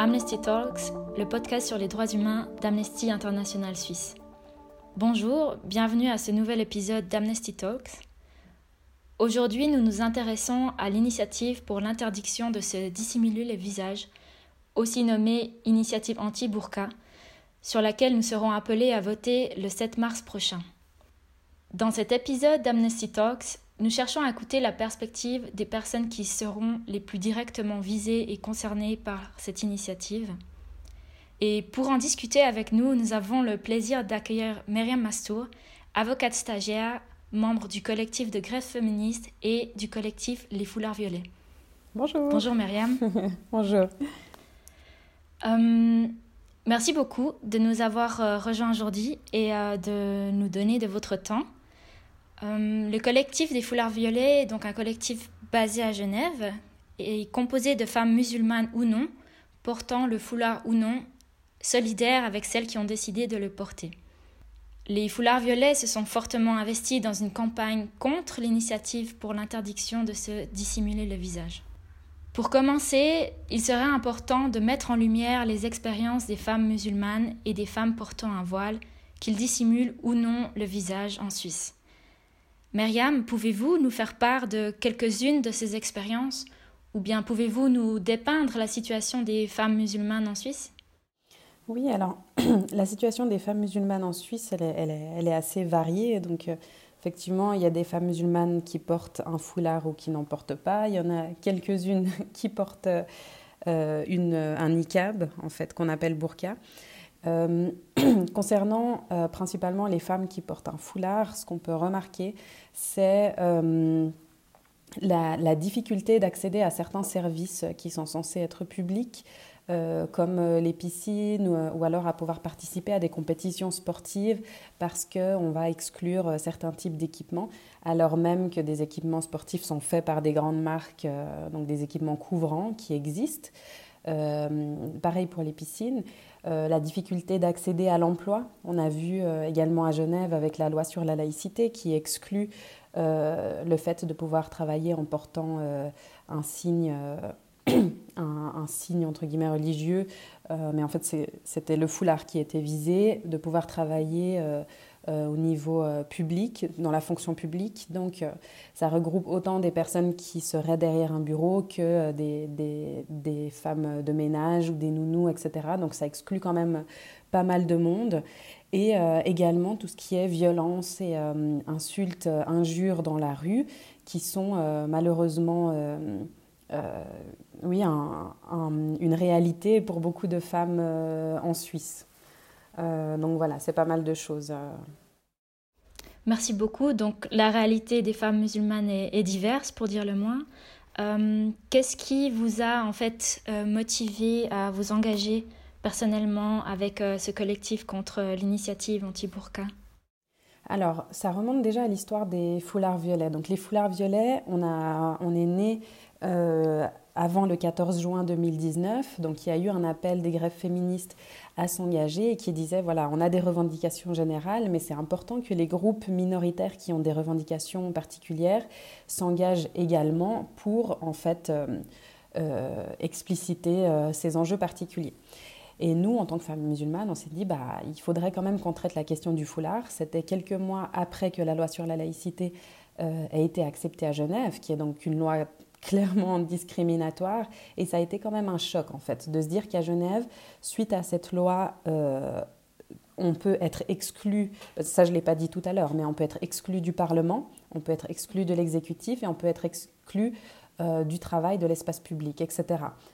Amnesty Talks, le podcast sur les droits humains d'Amnesty International Suisse. Bonjour, bienvenue à ce nouvel épisode d'Amnesty Talks. Aujourd'hui, nous nous intéressons à l'initiative pour l'interdiction de se dissimuler les visages, aussi nommée Initiative anti-burqa, sur laquelle nous serons appelés à voter le 7 mars prochain. Dans cet épisode d'Amnesty Talks, nous cherchons à écouter la perspective des personnes qui seront les plus directement visées et concernées par cette initiative. Et pour en discuter avec nous, nous avons le plaisir d'accueillir Myriam Mastour, avocate stagiaire, membre du collectif de grève féministe et du collectif Les Foulards Violets. Bonjour. Bonjour Myriam. Bonjour. Euh, merci beaucoup de nous avoir euh, rejoints aujourd'hui et euh, de nous donner de votre temps. Euh, le collectif des Foulards Violets est donc un collectif basé à Genève et composé de femmes musulmanes ou non, portant le foulard ou non, solidaires avec celles qui ont décidé de le porter. Les Foulards Violets se sont fortement investis dans une campagne contre l'initiative pour l'interdiction de se dissimuler le visage. Pour commencer, il serait important de mettre en lumière les expériences des femmes musulmanes et des femmes portant un voile, qu'ils dissimulent ou non le visage en Suisse. Myriam, pouvez-vous nous faire part de quelques-unes de ces expériences? Ou bien pouvez-vous nous dépeindre la situation des femmes musulmanes en Suisse? Oui, alors la situation des femmes musulmanes en Suisse, elle est, assez variée. Donc, euh, effectivement, il y a des femmes musulmanes qui portent un foulard ou qui n'en portent pas. Il y en a quelques-unes qui portent euh, une, un niqab, en fait, qu'on appelle burqa. Euh, concernant euh, principalement les femmes qui portent un foulard, ce qu'on peut remarquer, c'est euh, la, difficulté d'accéder à certains services qui sont censés être publics, comme les piscines ou, alors à pouvoir participer à des compétitions sportives parce qu'on va exclure certains types d'équipements, alors même que des équipements sportifs sont faits par des grandes marques, donc des équipements couvrants qui existent. Euh, pareil pour les piscines. Euh, la difficulté d'accéder à l'emploi. On a vu euh, également à Genève avec la loi sur la laïcité qui exclut le fait de pouvoir travailler en portant un signe. Un, signe entre guillemets religieux, mais en fait c'était le foulard qui était visé, de pouvoir travailler au niveau euh, public, dans la fonction publique. Donc, euh, ça regroupe autant des personnes qui seraient derrière un bureau que des, des, femmes de ménage ou des nounous, etc. Donc, ça exclut quand même pas mal de monde. Et également tout ce qui est violence et insultes, injures dans la rue, qui sont malheureusement euh, oui, un, un, une réalité pour beaucoup de femmes euh, en Suisse. Euh, donc voilà, c'est pas mal de choses. Merci beaucoup. Donc la réalité des femmes musulmanes est, est diverse, pour dire le moins. Euh, Qu'est-ce qui vous a en fait euh, motivé à vous engager personnellement avec euh, ce collectif contre l'initiative anti-burqa? Alors, ça remonte déjà à l'histoire des foulards violets. Donc, les foulards violets, on, a, on est né euh, avant le 14 juin 2019. Donc, il y a eu un appel des grèves féministes à s'engager et qui disait voilà, on a des revendications générales, mais c'est important que les groupes minoritaires qui ont des revendications particulières s'engagent également pour en fait euh, euh, expliciter euh, ces enjeux particuliers. Et nous, en tant que femmes musulmanes, on s'est dit, bah, il faudrait quand même qu'on traite la question du foulard. C'était quelques mois après que la loi sur la laïcité euh, ait été acceptée à Genève, qui est donc une loi clairement discriminatoire. Et ça a été quand même un choc, en fait, de se dire qu'à Genève, suite à cette loi, euh, on peut être exclu, ça je ne l'ai pas dit tout à l'heure, mais on peut être exclu du Parlement, on peut être exclu de l'exécutif et on peut être exclu euh, du travail, de l'espace public, etc.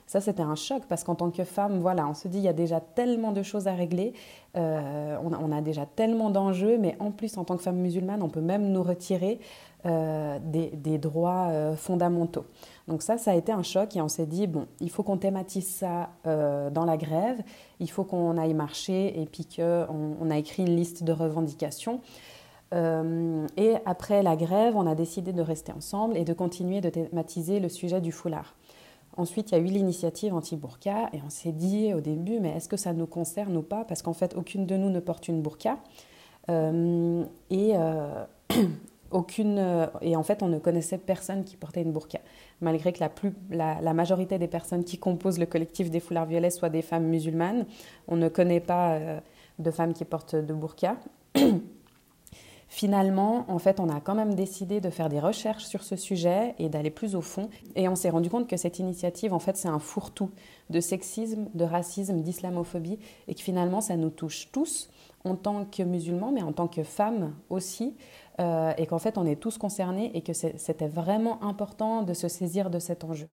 Ça, c'était un choc parce qu'en tant que femme, voilà, on se dit il y a déjà tellement de choses à régler, euh, on, a, on, a, déjà tellement d'enjeux, mais en plus, en tant que femme musulmane, on peut même nous retirer euh, des, droits euh, fondamentaux. Donc ça, ça a été un choc et on s'est dit, bon, il faut qu'on thématise ça euh, dans la grève, il faut qu'on aille marcher et puis qu'on on a écrit une liste de revendications. Et après la grève, on a décidé de rester ensemble et de continuer de thématiser le sujet du foulard. Ensuite, il y a eu l'initiative anti-burqa et on s'est dit au début, mais est-ce que ça nous concerne ou pas? Parce qu'en fait, aucune de nous ne porte une burqa. Et, aucune, et en fait, on ne connaissait personne qui portait une burqa, malgré que la, plus, la, majorité des personnes qui composent le collectif des foulards violets soient des femmes musulmanes. On ne connaît pas de femmes qui portent de burqa. Finalement, en fait, on a quand même décidé de faire des recherches sur ce sujet et d'aller plus au fond. Et on s'est rendu compte que cette initiative, en fait, c'est un fourre-tout de sexisme, de racisme, d'islamophobie, et que finalement, ça nous touche tous en tant que musulmans, mais en tant que femmes aussi, euh, et qu'en fait, on est tous concernés et que c'était vraiment important de se saisir de cet enjeu.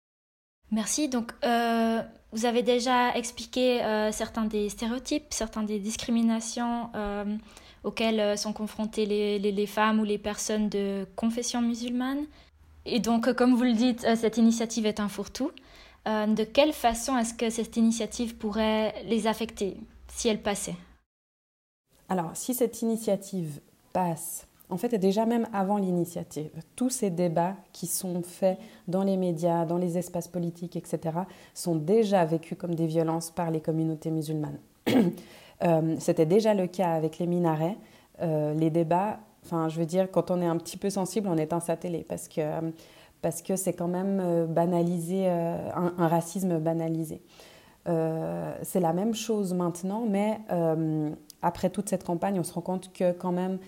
Merci. Donc, euh, vous avez déjà expliqué euh, certains des stéréotypes, certains des discriminations auxquelles sont confrontées les, femmes ou les personnes de confession musulmane. Et donc, comme vous le dites, cette initiative est un fourre-tout. de quelle façon est-ce que cette initiative pourrait les affecter si elle passait? Alors, si cette initiative passe, en fait, déjà même avant l'initiative, tous ces débats qui sont faits dans les médias, dans les espaces politiques, etc., sont déjà vécus comme des violences par les communautés musulmanes. Euh, c'était déjà le cas avec les minarets. Euh, les débats, enfin, je veux dire, quand on est un petit peu sensible, on éteint sa télé parce que parce que c'est quand même euh, banalisé, un, racisme banalisé. c'est la même chose maintenant, mais après toute cette campagne, on se rend compte que quand même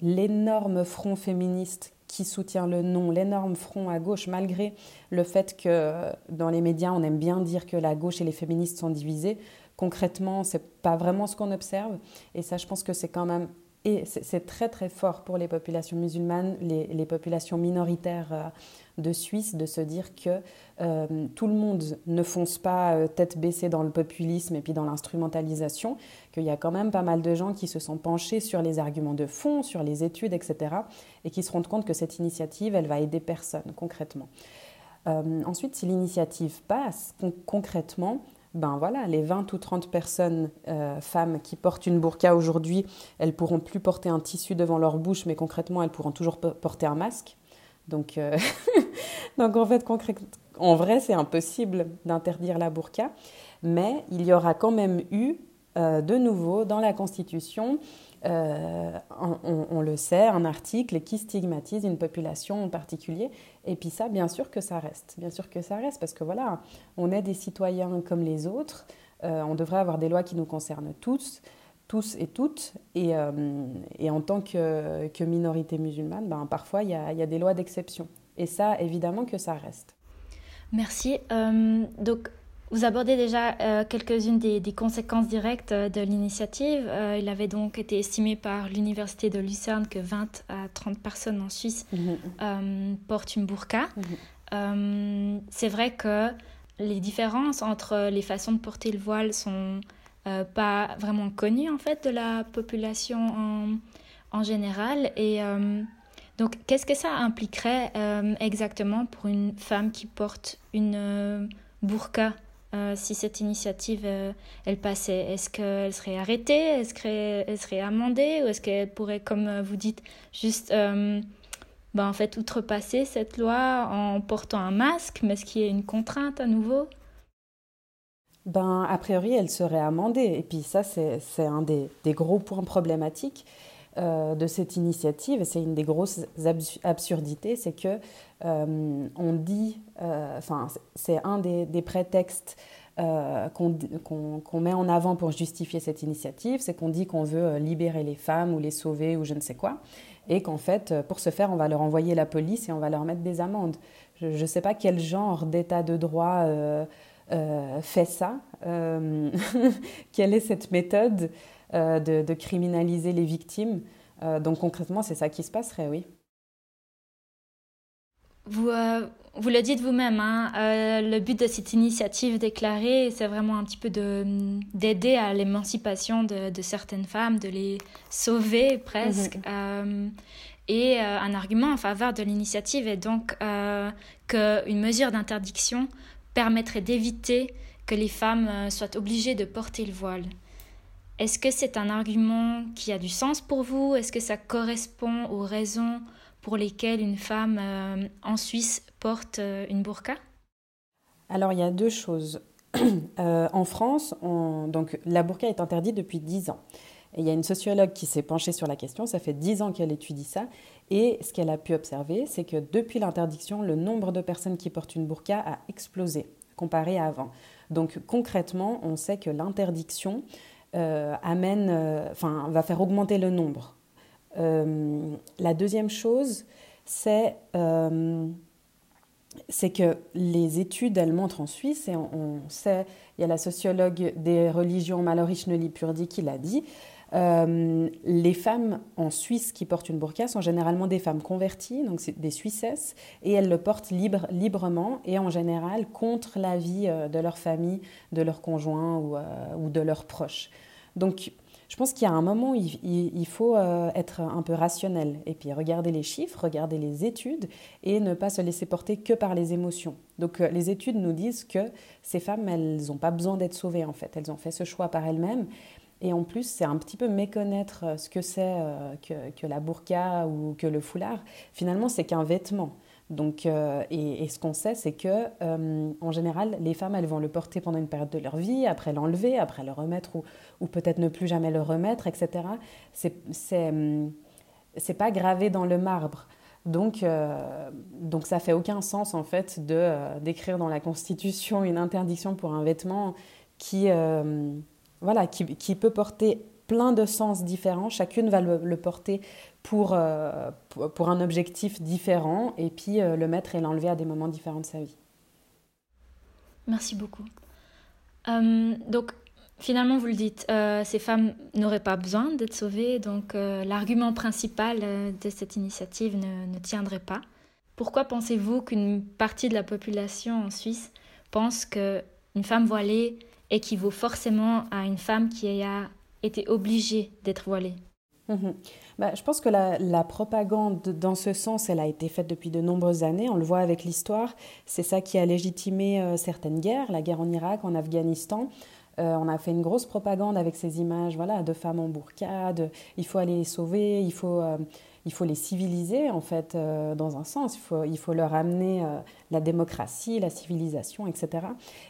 l'énorme front féministe qui soutient le non, l'énorme front à gauche, malgré le fait que dans les médias, on aime bien dire que la gauche et les féministes sont divisées concrètement, c'est pas vraiment ce qu'on observe. Et ça, je pense que c'est quand même et c'est très très fort pour les populations musulmanes, les, populations minoritaires euh, de Suisse, de se dire que euh, tout le monde ne fonce pas euh, tête baissée dans le populisme et puis dans l'instrumentalisation, qu'il y a quand même pas mal de gens qui se sont penchés sur les arguments de fond, sur les études, etc., et qui se rendent compte que cette initiative, elle va aider personne concrètement. ensuite, si l'initiative passe concrètement, ben voilà, les 20 ou 30 personnes, euh, femmes qui portent une burqa aujourd'hui, elles pourront plus porter un tissu devant leur bouche, mais concrètement, elles pourront toujours porter un masque. Donc, euh, Donc en fait, en vrai, c'est impossible d'interdire la burqa, mais il y aura quand même eu, euh, de nouveau, dans la Constitution, on, le sait, un article qui stigmatise une population en particulier. Et puis ça, bien sûr que ça reste. Bien sûr que ça reste, parce que voilà, on est des citoyens comme les autres. Euh, on devrait avoir des lois qui nous concernent tous, tous et toutes. Et, euh, en tant que, minorité musulmane, ben, parfois, il y a, y a, des lois d'exception. Et ça, évidemment que ça reste. Merci. donc, vous abordez déjà euh, quelques-unes des, conséquences directes euh, de l'initiative. Euh, il avait donc été estimé par l'Université de Lucerne que 20 à 30 personnes en Suisse mhm. portent une burqa. Mhm. C'est vrai que les différences entre les façons de porter le voile sont pas vraiment connues en fait de la population en, en général. Et donc, qu'est-ce que ça impliquerait exactement pour une femme qui porte une burqa? Euh, si cette initiative euh, elle passait Est-ce qu'elle serait arrêtée Est-ce qu'elle serait amendée Ou est-ce qu'elle pourrait, comme euh, vous dites, juste ben, en fait, outrepasser cette loi en portant un masque Mais est-ce qu'il y a une contrainte à nouveau? Ben, A priori, elle serait amendée. Et puis ça, c'est un des, des, gros points problématiques. De cette initiative, c'est une des grosses absurdités, c'est que euh, on dit, euh, enfin, c'est un des, prétextes euh, qu'on met en avant pour justifier cette initiative, c'est qu'on dit qu'on veut libérer les femmes ou les sauver ou je ne sais quoi, et qu'en fait, pour ce faire, on va leur envoyer la police et on va leur mettre des amendes. Je ne sais pas quel genre d'état de droit fait ça, quelle est cette méthode de, de, criminaliser les victimes? donc concrètement, c'est ça qui se passerait, oui. Vous, euh, vous le dites vous-même, hein, euh, le but de cette initiative déclarée, c'est vraiment un petit peu d'aider à l'émancipation de, de, certaines femmes, de les sauver presque. Mhm. Euh, et un argument en faveur de l'initiative est donc qu'une mesure d'interdiction permettrait d'éviter que les femmes soient obligées de porter le voile. Est-ce que c'est un argument qui a du sens pour vous? Est-ce que ça correspond aux raisons pour lesquelles une femme euh, en Suisse porte euh, une burqa? Alors il y a deux choses. Euh, en France, donc, la burqa est interdite depuis 10 ans. Il y a une sociologue qui s'est penchée sur la question, ça fait dix ans qu'elle étudie ça, et ce qu'elle a pu observer, c'est que depuis l'interdiction, le nombre de personnes qui portent une burqa a explosé comparé à avant. Donc concrètement, on sait que l'interdiction euh, amène, euh, va faire augmenter le nombre. Euh, la deuxième chose, c'est que les études, elles montrent en Suisse, et on, sait, il y a la sociologue des religions Mallory Schnelli-Purdy qui l'a dit, euh, les femmes en Suisse qui portent une burqa sont généralement des femmes converties, donc c'est des Suissesses, et elles le portent libre, librement et en général contre l'avis euh, de leur famille, de leur conjoint ou, euh, ou de leurs proches. Donc je pense qu'il y a un moment où il, faut être un peu rationnel et puis regarder les chiffres, regarder les études et ne pas se laisser porter que par les émotions. Donc les études nous disent que ces femmes, elles n'ont pas besoin d'être sauvées en fait. Elles ont fait ce choix par elles-mêmes et en plus, c'est un petit peu méconnaître euh, ce que c'est euh, que, la burqa ou que le foulard. Finalement, c'est qu'un vêtement. Donc, euh, et, ce qu'on sait, c'est que en général, les femmes, elles vont le porter pendant une période de leur vie, après l'enlever, après le remettre ou, ou peut-être ne plus jamais le remettre, etc. C'est pas gravé dans le marbre. Donc, donc ça fait aucun sens en fait de d'écrire dans la Constitution une interdiction pour un vêtement qui voilà, qui, peut porter plein de sens différents. Chacune va le, porter euh, pour, pour, un objectif différent et puis euh, le mettre et l'enlever à des moments différents de sa vie. Merci beaucoup. Euh, donc, finalement, vous le dites, ces femmes n'auraient pas besoin d'être sauvées, donc l'argument principal de cette initiative ne, ne tiendrait pas. Pourquoi pensez-vous qu'une partie de la population en Suisse pense qu'une femme voilée équivaut forcément à une femme qui a été obligée d'être voilée. Bah, je pense que la, propagande dans ce sens, elle a été faite depuis de nombreuses années. On le voit avec l'histoire. C'est ça qui a légitimé euh, certaines guerres, la guerre en Irak, en Afghanistan. Euh, on a fait une grosse propagande avec ces images voilà, de femmes en burqa, il faut aller les sauver, il faut, euh, il faut les civiliser en fait euh, dans un sens. Il faut, il faut leur amener euh, la démocratie, la civilisation, etc.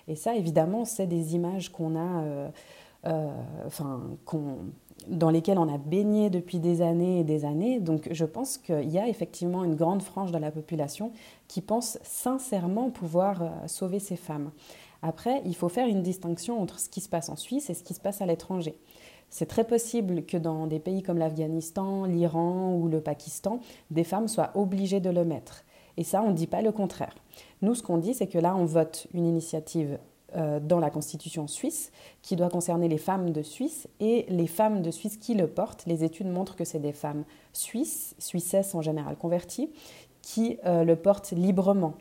Et ça, évidemment, c'est des images qu'on a, euh, dans lesquelles on a baigné depuis des années et des années. Donc, je pense qu'il y a effectivement une grande frange de la population qui pense sincèrement pouvoir sauver ces femmes. Après, il faut faire une distinction entre ce qui se passe en Suisse et ce qui se passe à l'étranger. C'est très possible que dans des pays comme l'Afghanistan, l'Iran ou le Pakistan, des femmes soient obligées de le mettre. Et ça, on ne dit pas le contraire. Nous, ce qu'on dit, c'est que là, on vote une initiative euh, dans la constitution suisse qui doit concerner les femmes de Suisse et les femmes de Suisse qui le portent. Les études montrent que c'est des femmes suisses, suissesses en général converties, qui euh, le portent librement.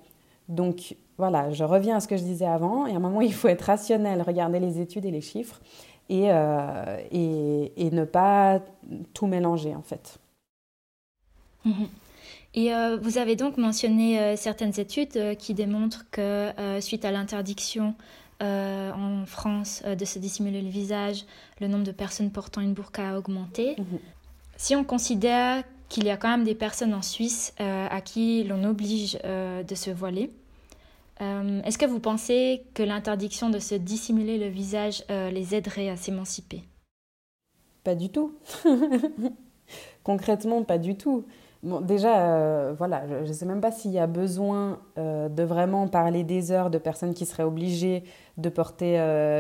Donc voilà, je reviens à ce que je disais avant, et à un moment, il faut être rationnel, regarder les études et les chiffres, euh, et, et, ne pas tout mélanger en fait. Mhm. Et euh, vous avez donc mentionné euh, certaines études qui démontrent que suite à l'interdiction en France de se dissimuler le visage, le nombre de personnes portant une burqa a augmenté. Mhm. Si on considère qu'il y a quand même des personnes en Suisse à qui l'on oblige de se voiler, euh, est-ce que vous pensez que l'interdiction de se dissimuler le visage euh, les aiderait à s'émanciper? Pas du tout. Concrètement, pas du tout. Déjà, euh, voilà, je ne sais même pas s'il y a besoin de vraiment parler des heures de personnes qui seraient obligées de porter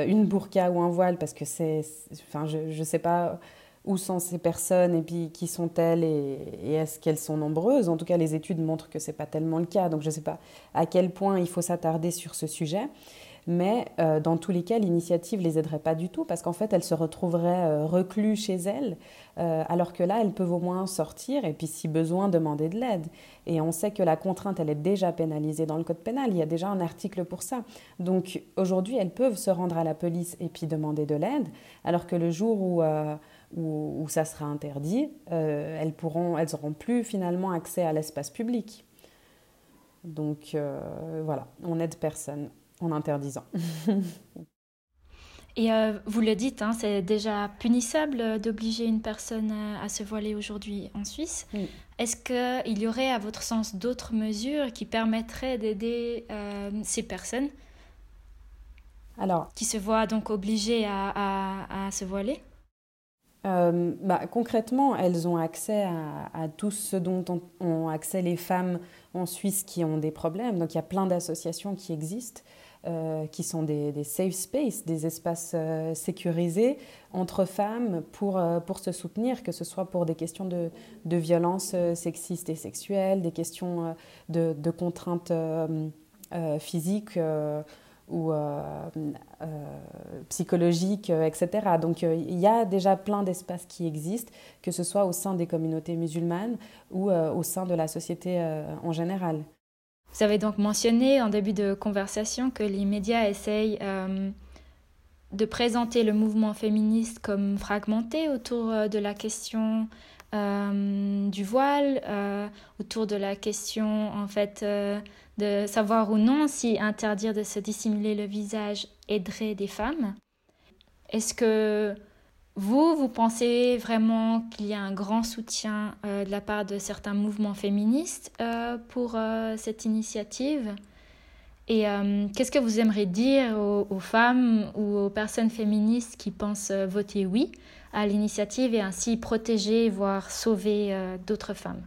une burqa ou un voile, parce que c'est, je ne sais pas où sont ces personnes et puis qui sont-elles et, est-ce qu'elles sont nombreuses? En tout cas, les études montrent que ce n'est pas tellement le cas, donc je ne sais pas à quel point il faut s'attarder sur ce sujet. Mais euh, dans tous les cas, l'initiative les aiderait pas du tout parce qu'en fait, elles se retrouveraient euh, chez elles, euh, alors que là, elles peuvent au moins sortir et puis, si besoin, demander de l'aide. Et on sait que la contrainte, elle est déjà pénalisée dans le code pénal. Il y a déjà un article pour ça. Donc aujourd'hui, elles peuvent se rendre à la police et puis demander de l'aide, alors que le jour où où, ça sera interdit, euh, elles pourront, elles n'auront plus finalement accès à l'espace public. Donc euh, voilà, on n'aide personne en interdisant. Et euh, vous le dites, hein, c'est déjà punissable d'obliger une personne à se voiler aujourd'hui en Suisse. Est-ce qu'il y aurait, à votre sens, d'autres mesures qui permettraient d'aider ces personnes Alors, qui se voient donc obligées à se voiler? Bah, concrètement, elles ont accès à, tout ce dont ont accès les femmes en Suisse qui ont des problèmes. Donc il y a plein d'associations qui existent. Euh, qui sont des, safe spaces, des espaces euh, sécurisés entre femmes pour, euh, pour se soutenir, que ce soit pour des questions de, de violences sexistes et sexuelles, des questions de, de contraintes physiques ou psychologiques, etc. Donc il y a déjà plein d'espaces qui existent, que ce soit au sein des communautés musulmanes ou au sein de la société en général. Vous avez donc mentionné en début de conversation que les médias essayent euh, de présenter le mouvement féministe comme fragmenté autour euh, de la question euh, du voile, autour de la question en fait de savoir ou non si interdire de se dissimuler le visage aiderait des femmes. Est-ce que vous, vous pensez vraiment qu'il y a un grand soutien euh, de la part de certains mouvements féministes euh, pour euh, cette initiative? Et qu'est-ce que vous aimeriez dire aux, femmes ou aux personnes féministes qui pensent voter oui à l'initiative et ainsi protéger, voire sauver d'autres femmes?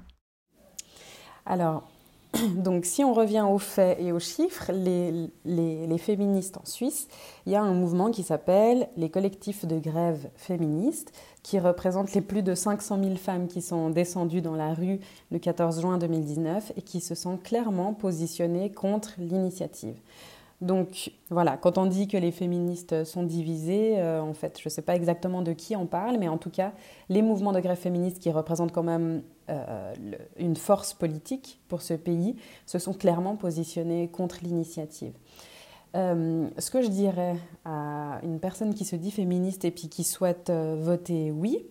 Alors, Donc si on revient aux faits et aux chiffres, les, féministes en Suisse, il y a un mouvement qui s'appelle les collectifs de grève féministes, qui représentent les plus de 500 000 femmes qui sont descendues dans la rue le 14 juin 2019 et qui se sont clairement positionnées contre l'initiative. Donc voilà, quand on dit que les féministes sont divisées, euh, en fait, je ne sais pas exactement de qui on parle, mais en tout cas, les mouvements de grève féministes qui représentent quand même euh, une force politique pour ce pays se sont clairement positionnés contre l'initiative. Euh, ce que je dirais à une personne qui se dit féministe et puis qui souhaite voter oui,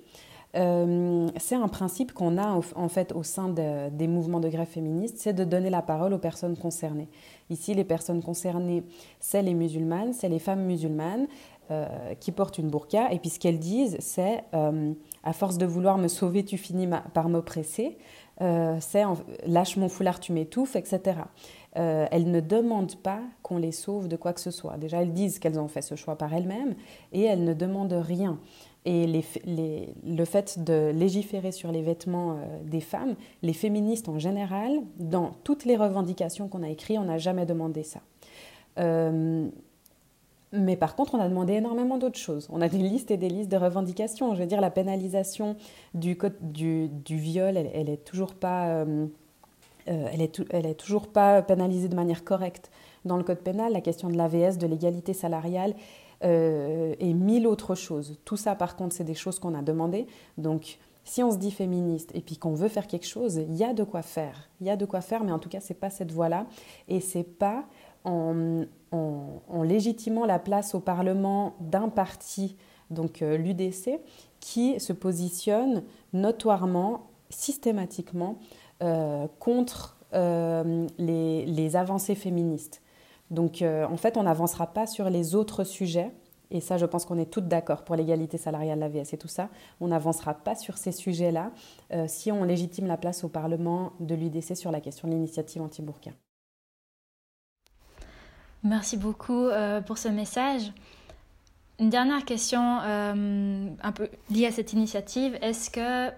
c'est un principe qu'on a en fait au sein des mouvements de grève féministes, c'est de donner la parole aux personnes concernées. Ici, les personnes concernées, c'est les musulmanes, c'est les femmes musulmanes euh, qui portent une burqa. Et puis ce qu'elles disent, c'est euh, à force de vouloir me sauver, tu finis par m'oppresser. Euh, c'est lâche mon foulard, tu m'étouffes, etc. elles ne demandent pas qu'on les sauve de quoi que ce soit. Déjà, elles disent qu'elles ont fait ce choix par elles-mêmes et elles ne demandent rien. Et le fait de légiférer sur les vêtements euh, des femmes, les féministes en général, dans toutes les revendications qu'on a écrites, on n'a jamais demandé ça. Euh, mais par contre, on a demandé énormément d'autres choses. On a des listes et des listes de revendications. Je veux dire, la pénalisation du, du, viol, elle, n'est est toujours pas... Euh, elle, est elle est toujours pas pénalisée de manière correcte. Dans le code pénal, la question de l'AVS, de l'égalité salariale, euh, et mille autres choses. Tout ça, par contre, c'est des choses qu'on a demandées. Donc, si on se dit féministe et puis qu'on veut faire quelque chose, il y a de quoi faire. Il y a de quoi faire, mais en tout cas, c'est pas cette voie-là. Et c'est pas en, légitimant la place au Parlement d'un parti, donc euh, l'UDC, qui se positionne notoirement, systématiquement, euh, contre les, les, avancées féministes. Donc euh, en fait, on n'avancera pas sur les autres sujets. Et ça, je pense qu'on est toutes d'accord pour l'égalité salariale, l'AVS et tout ça. On n'avancera pas sur ces sujets-là euh, si on légitime la place au Parlement de l'UDC sur la question de l'initiative anti-Burqa. Merci beaucoup euh, pour ce message. Une dernière question un peu liée à cette initiative. Est-ce que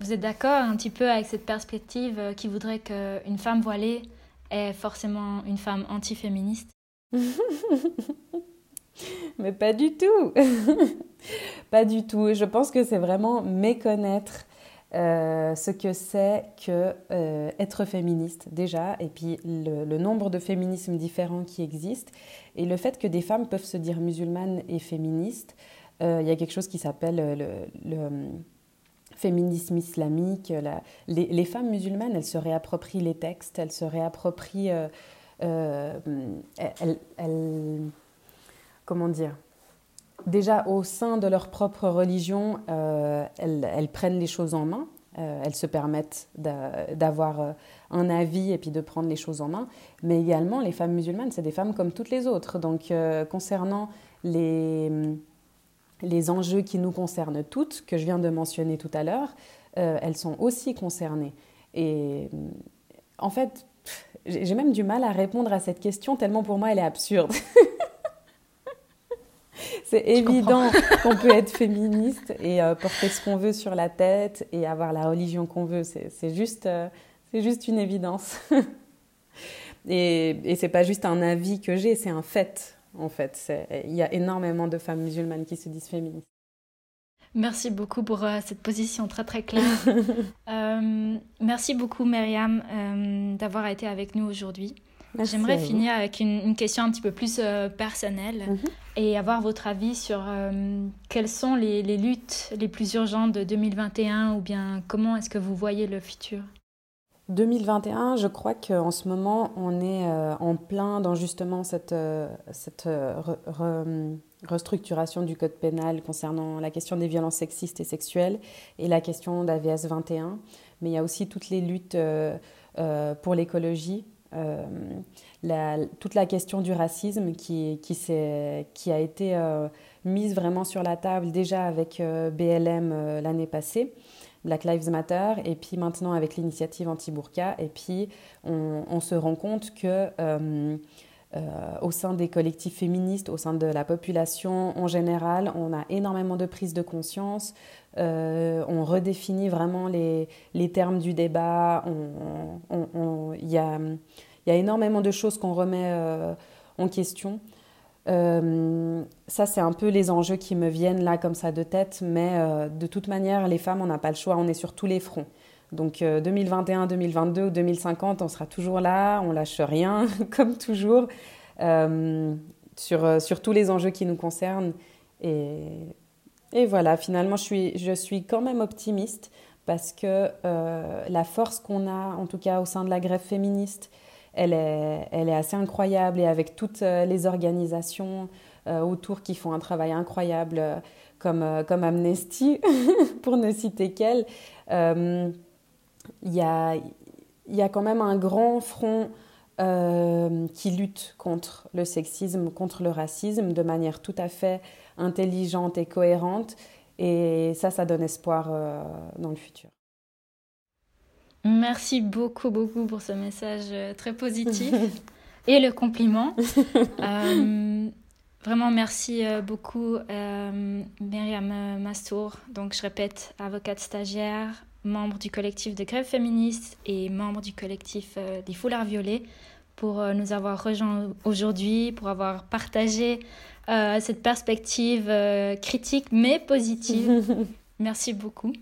vous êtes d'accord un petit peu avec cette perspective qui voudrait qu'une femme voilée est forcément une femme antiféministe? Mais pas du tout. pas du tout. Je pense que c'est vraiment méconnaître euh, ce que c'est que euh, être féministe déjà, et puis le, nombre de féminismes différents qui existent, et le fait que des femmes peuvent se dire musulmanes et féministes. Euh, il y a quelque chose qui s'appelle le féminisme islamique. les, femmes musulmanes, elles se réapproprient les textes, elles se réapproprient... Euh, euh, elles, comment dire Déjà au sein de leur propre religion, euh, elles, prennent les choses en main, elles se permettent d'avoir un avis et puis de prendre les choses en main. Mais également, les femmes musulmanes, c'est des femmes comme toutes les autres. Donc concernant les les enjeux qui nous concernent toutes, que je viens de mentionner tout à l'heure, euh, elles sont aussi concernées. Et euh, en fait, j'ai même du mal à répondre à cette question tellement pour moi elle est absurde. c'est évident qu'on peut être féministe et porter ce qu'on veut sur la tête et avoir la religion qu'on veut. C'est juste, juste une évidence. et et c'est pas juste un avis que j'ai, c'est un fait. En fait, il y a énormément de femmes musulmanes qui se disent féministes. Merci beaucoup pour euh, cette position très très claire. Euh, merci beaucoup Myriam euh, d'avoir été avec nous aujourd'hui. J'aimerais finir avec une, question un petit peu plus personnelle mhm. et avoir votre avis sur quelles sont les, les, luttes les plus urgentes de 2021 ou bien comment est-ce que vous voyez le futur? 2021, je crois qu'en ce moment, on est en plein dans justement cette, cette restructuration du code pénal concernant la question des violences sexistes et sexuelles et la question d'AVS 21. Mais il y a aussi toutes les luttes euh, euh, pour l'écologie, euh, toute la question du racisme qui, qui a été mise vraiment sur la table déjà avec BLM l'année passée. Black Lives Matter, et puis maintenant avec l'initiative anti-burqa, et puis on, se rend compte que euh, au sein des collectifs féministes, au sein de la population en général, on a énormément de prise de conscience, euh, on redéfinit vraiment les, les, termes du débat, il y, a, y, a, énormément de choses qu'on remet euh, en question. Ça, c'est un peu les enjeux qui me viennent là comme ça de tête, mais de toute manière, les femmes, on n'a pas le choix, on est sur tous les fronts. Donc 2021, 2022 ou 2050, on sera toujours là, on lâche rien, comme toujours, euh, sur, euh, sur tous les enjeux qui nous concernent. Et, et voilà, finalement, je suis, je suis quand même optimiste parce que euh, la force qu'on a, en tout cas au sein de la grève féministe, elle est, assez incroyable et avec toutes les organisations autour qui font un travail incroyable, comme, comme Amnesty, pour ne citer qu'elle il y a, quand même un grand front euh, qui lutte contre le sexisme, contre le racisme de manière tout à fait intelligente et cohérente. Et ça, ça donne espoir euh, dans le futur. Merci beaucoup, beaucoup pour ce message euh, très positif et le compliment. vraiment, merci beaucoup, Myriam Mastour. Donc, je répète, avocate stagiaire, membre du collectif de grève féministe et membre du collectif euh, des foulards violets, pour euh, nous avoir rejoints aujourd'hui, pour avoir partagé euh, cette perspective critique mais positive. Merci beaucoup.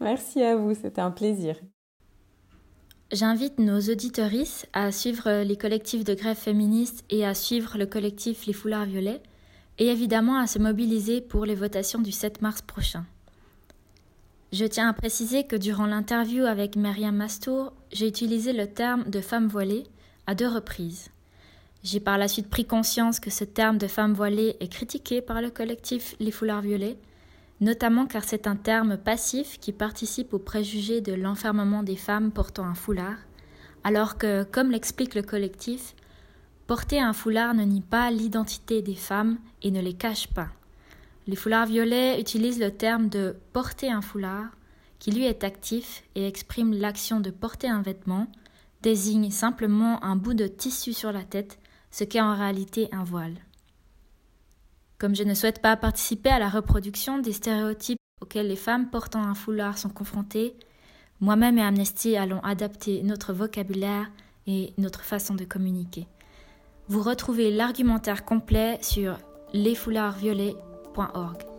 Merci à vous, c'était un plaisir. J'invite nos auditorices à suivre les collectifs de grève féministe et à suivre le collectif Les Foulards Violets, et évidemment à se mobiliser pour les votations du 7 mars prochain. Je tiens à préciser que durant l'interview avec Myriam Mastour, j'ai utilisé le terme de femme voilée à deux reprises. J'ai par la suite pris conscience que ce terme de femme voilée est critiqué par le collectif Les Foulards Violets, notamment car c'est un terme passif qui participe au préjugé de l'enfermement des femmes portant un foulard, alors que, comme l'explique le collectif, porter un foulard ne nie pas l'identité des femmes et ne les cache pas. Les foulards violets utilisent le terme de porter un foulard, qui lui est actif et exprime l'action de porter un vêtement, désigne simplement un bout de tissu sur la tête, ce qu'est en réalité un voile. Comme je ne souhaite pas participer à la reproduction des stéréotypes auxquels les femmes portant un foulard sont confrontées, moi-même et Amnesty allons adapter notre vocabulaire et notre façon de communiquer. Vous retrouvez l'argumentaire complet sur lesfoulardsviolets.org.